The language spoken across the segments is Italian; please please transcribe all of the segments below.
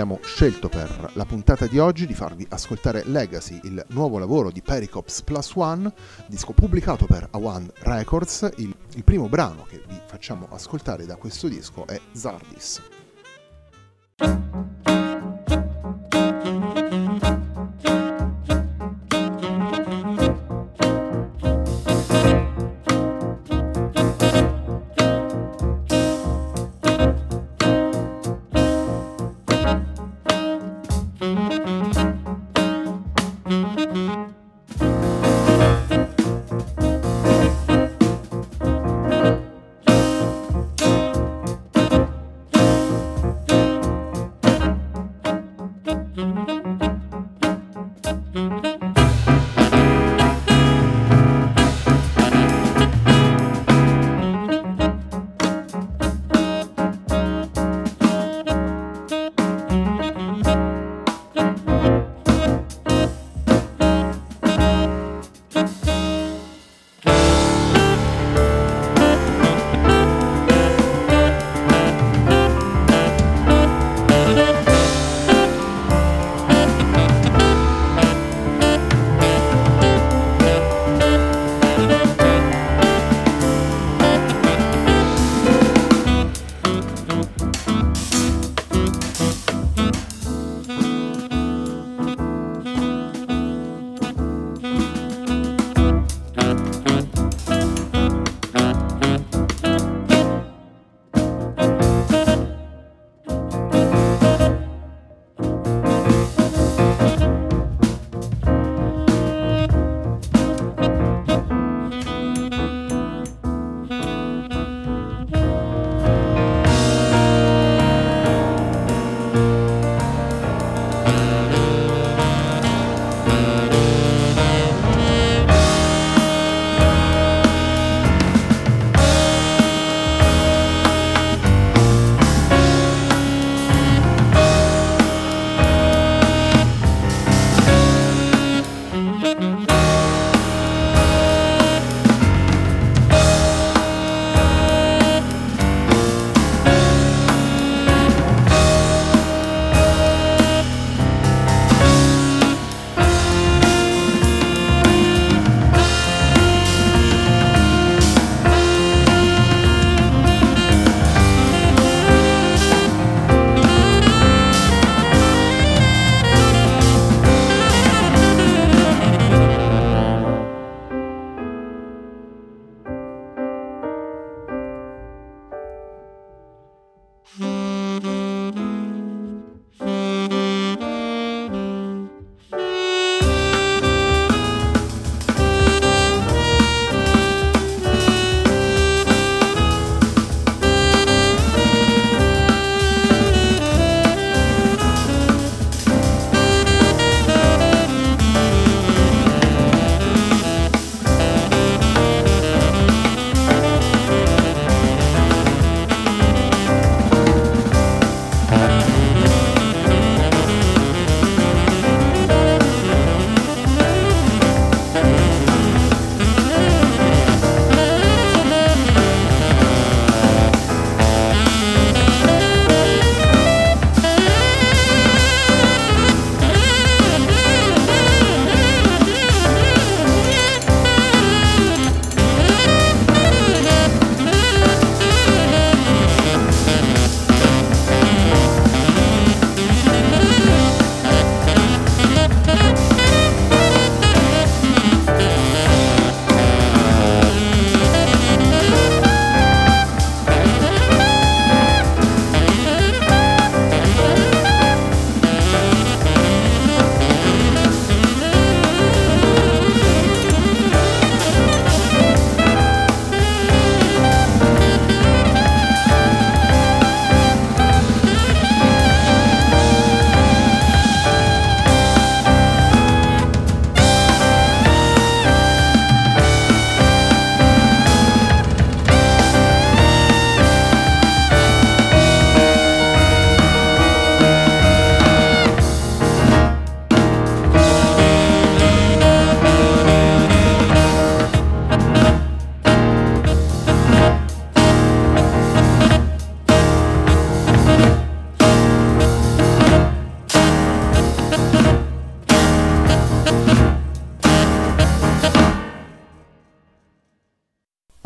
Abbiamo scelto per la puntata di oggi di farvi ascoltare Legacy, il nuovo lavoro di Pericops Plus One, disco pubblicato per A1 Records. Il, il primo brano che vi facciamo ascoltare da questo disco è Zardis.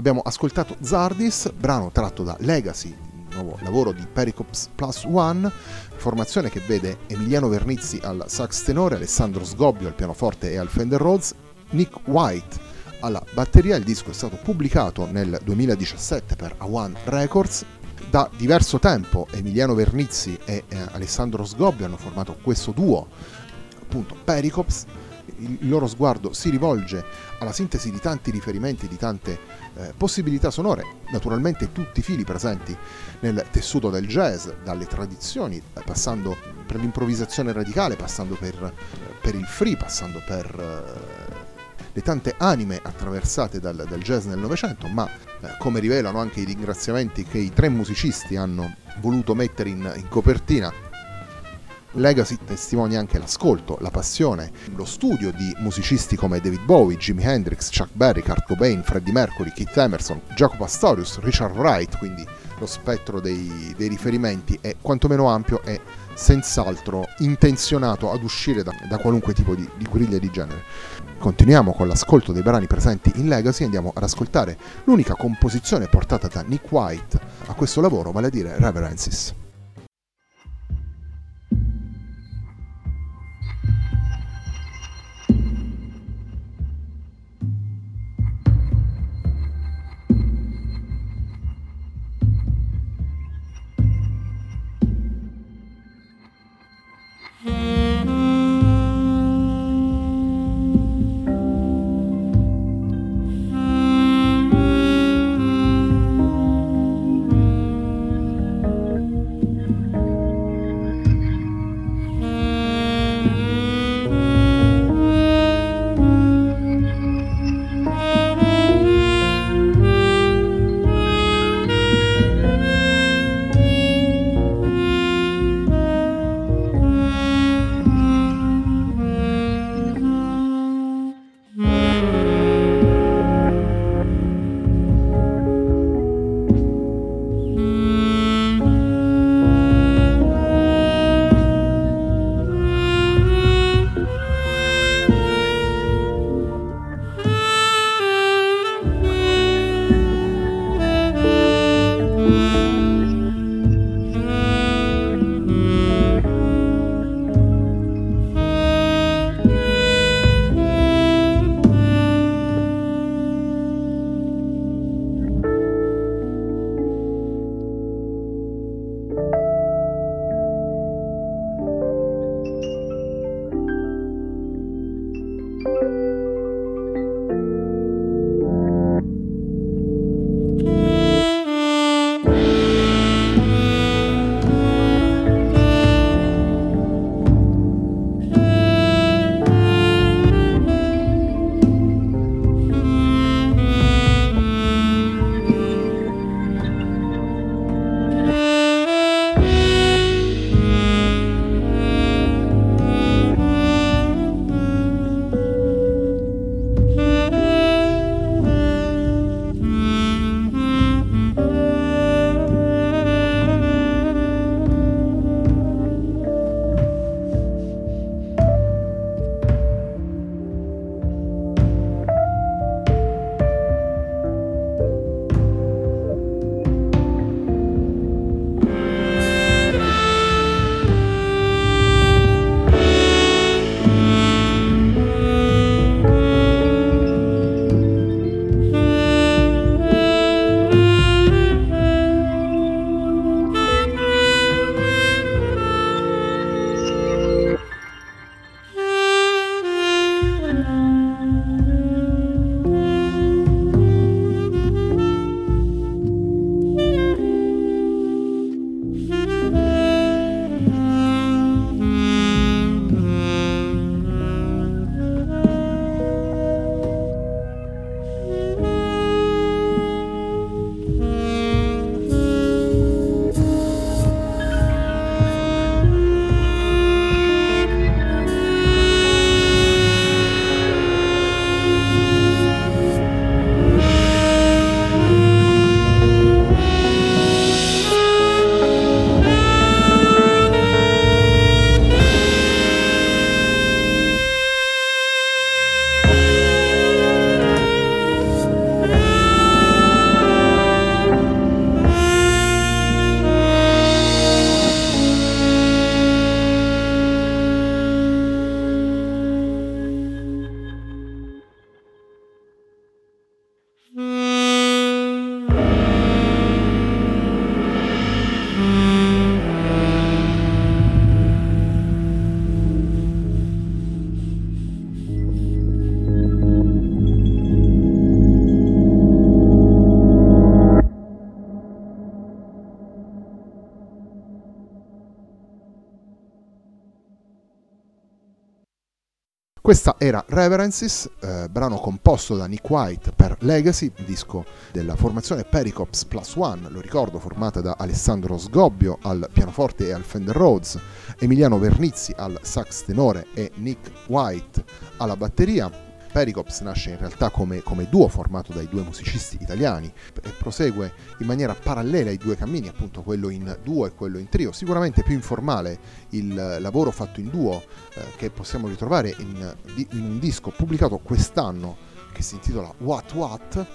Abbiamo ascoltato Zardis, brano tratto da Legacy, nuovo lavoro di Pericops Plus One, formazione che vede Emiliano Vernizzi al sax tenore, Alessandro Sgobbio al pianoforte e al Fender Rhodes, Nick White alla batteria. Il disco è stato pubblicato nel 2017 per A1 Records. Da diverso tempo Emiliano Vernizzi e eh, Alessandro Sgobbio hanno formato questo duo, appunto Pericops. Il loro sguardo si rivolge alla sintesi di tanti riferimenti, di tante eh, possibilità sonore, naturalmente tutti i fili presenti nel tessuto del jazz, dalle tradizioni, eh, passando per l'improvvisazione radicale, passando per, eh, per il free, passando per eh, le tante anime attraversate dal, dal jazz nel Novecento, ma eh, come rivelano anche i ringraziamenti che i tre musicisti hanno voluto mettere in, in copertina Legacy testimonia anche l'ascolto, la passione, lo studio di musicisti come David Bowie, Jimi Hendrix, Chuck Berry, Kurt Cobain, Freddie Mercury, Keith Emerson, Jacob Astorius, Richard Wright, quindi lo spettro dei, dei riferimenti è quantomeno ampio e senz'altro intenzionato ad uscire da, da qualunque tipo di, di griglia di genere. Continuiamo con l'ascolto dei brani presenti in Legacy e andiamo ad ascoltare l'unica composizione portata da Nick White a questo lavoro, vale a dire Reverences. Questa era Reverences, eh, brano composto da Nick White per Legacy, disco della formazione Pericops Plus One, lo ricordo, formata da Alessandro Sgobbio al pianoforte e al Fender Rhodes, Emiliano Vernizzi al sax tenore e Nick White alla batteria. Pericops nasce in realtà come, come, duo formato dai due musicisti italiani e prosegue in maniera parallela i due cammini, appunto quello in duo e quello in trio. Sicuramente più informale il lavoro fatto in duo eh, che possiamo ritrovare in, in un disco pubblicato quest'anno che si intitola What What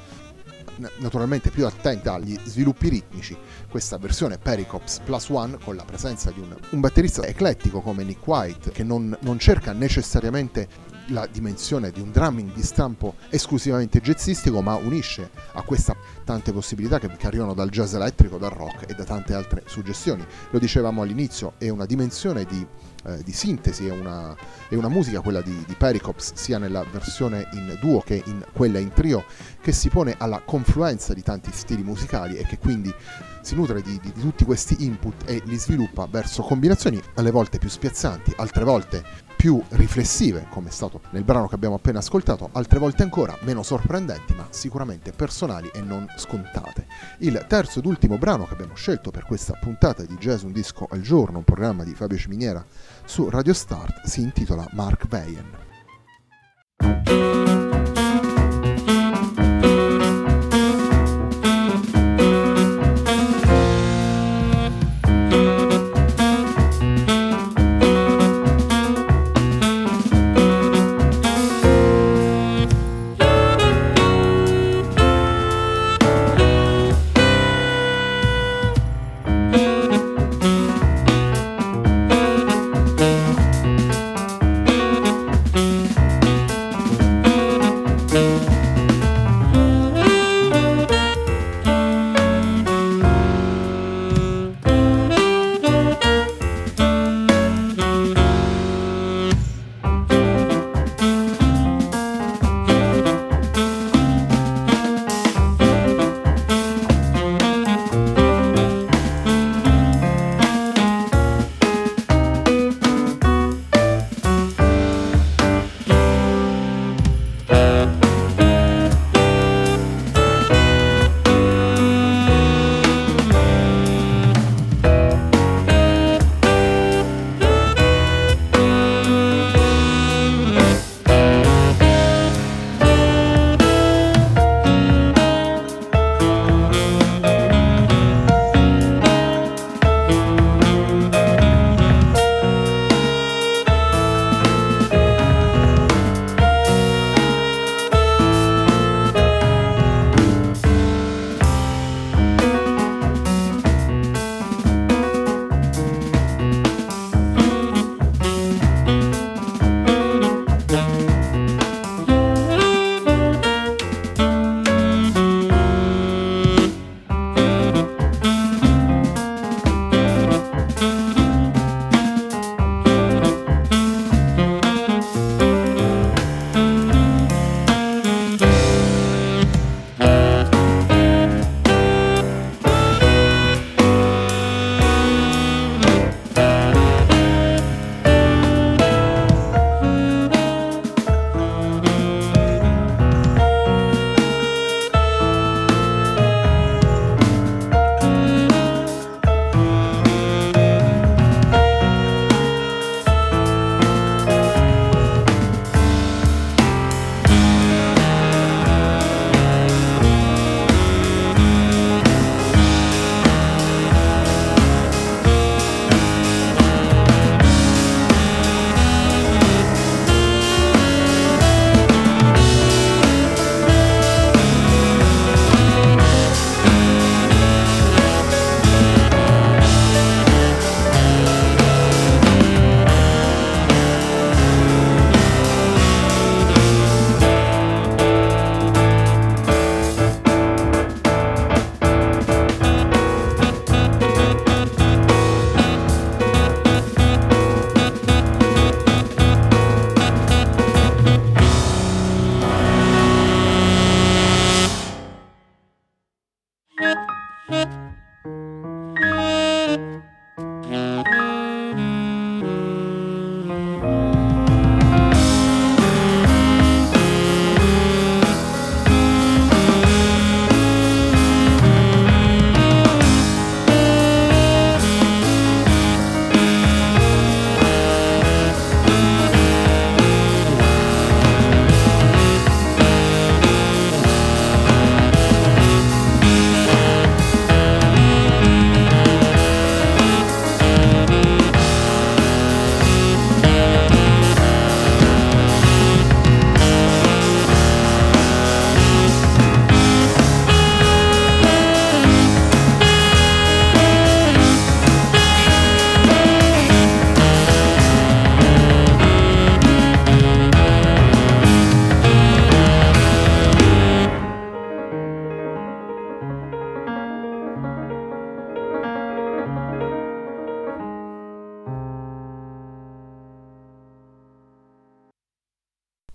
naturalmente più attenta agli sviluppi ritmici, questa versione Pericops Plus One con la presenza di un, un batterista eclettico come Nick White che non, non cerca necessariamente la dimensione di un drumming di stampo esclusivamente jazzistico, ma unisce a questa tante possibilità che, che, arrivano dal jazz elettrico, dal rock e da tante altre suggestioni. Lo dicevamo all'inizio, è una dimensione di, eh, di sintesi, è una, è una, musica, quella di, di Pericops, sia nella versione in duo che in quella in trio, che si pone alla confluenza di tanti stili musicali e che quindi si nutre di, di, di, tutti questi input e li sviluppa verso combinazioni alle volte più spiazzanti, altre volte più riflessive, come è stato nel brano che abbiamo appena ascoltato, altre volte ancora meno sorprendenti, ma sicuramente personali e non scontate. Il terzo ed ultimo brano che abbiamo scelto per questa puntata di Jazz Un Disco al Giorno, un programma di Fabio Ciminiera su Radio Start, si intitola Mark Veyen.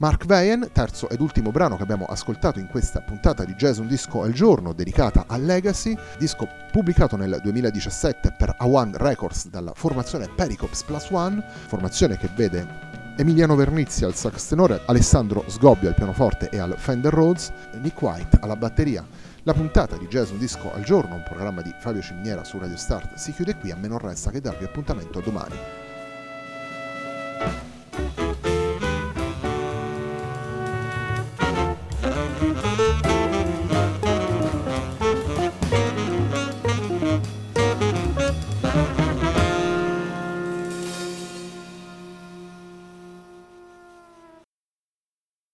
Mark Veyen, terzo ed ultimo brano che abbiamo ascoltato in questa puntata di Jazz Un Disco al Giorno dedicata a Legacy, disco pubblicato nel 2017 per A1 Records dalla formazione Pericops Plus One, formazione che vede Emiliano Vernizzi al sax tenore, Alessandro Sgobbio al pianoforte e al Fender Rhodes, Nick White alla batteria. La puntata di Jazz Un Disco al Giorno, un programma di Fabio Ciminiera su Radio Start, si chiude qui, a me non resta che darvi appuntamento domani.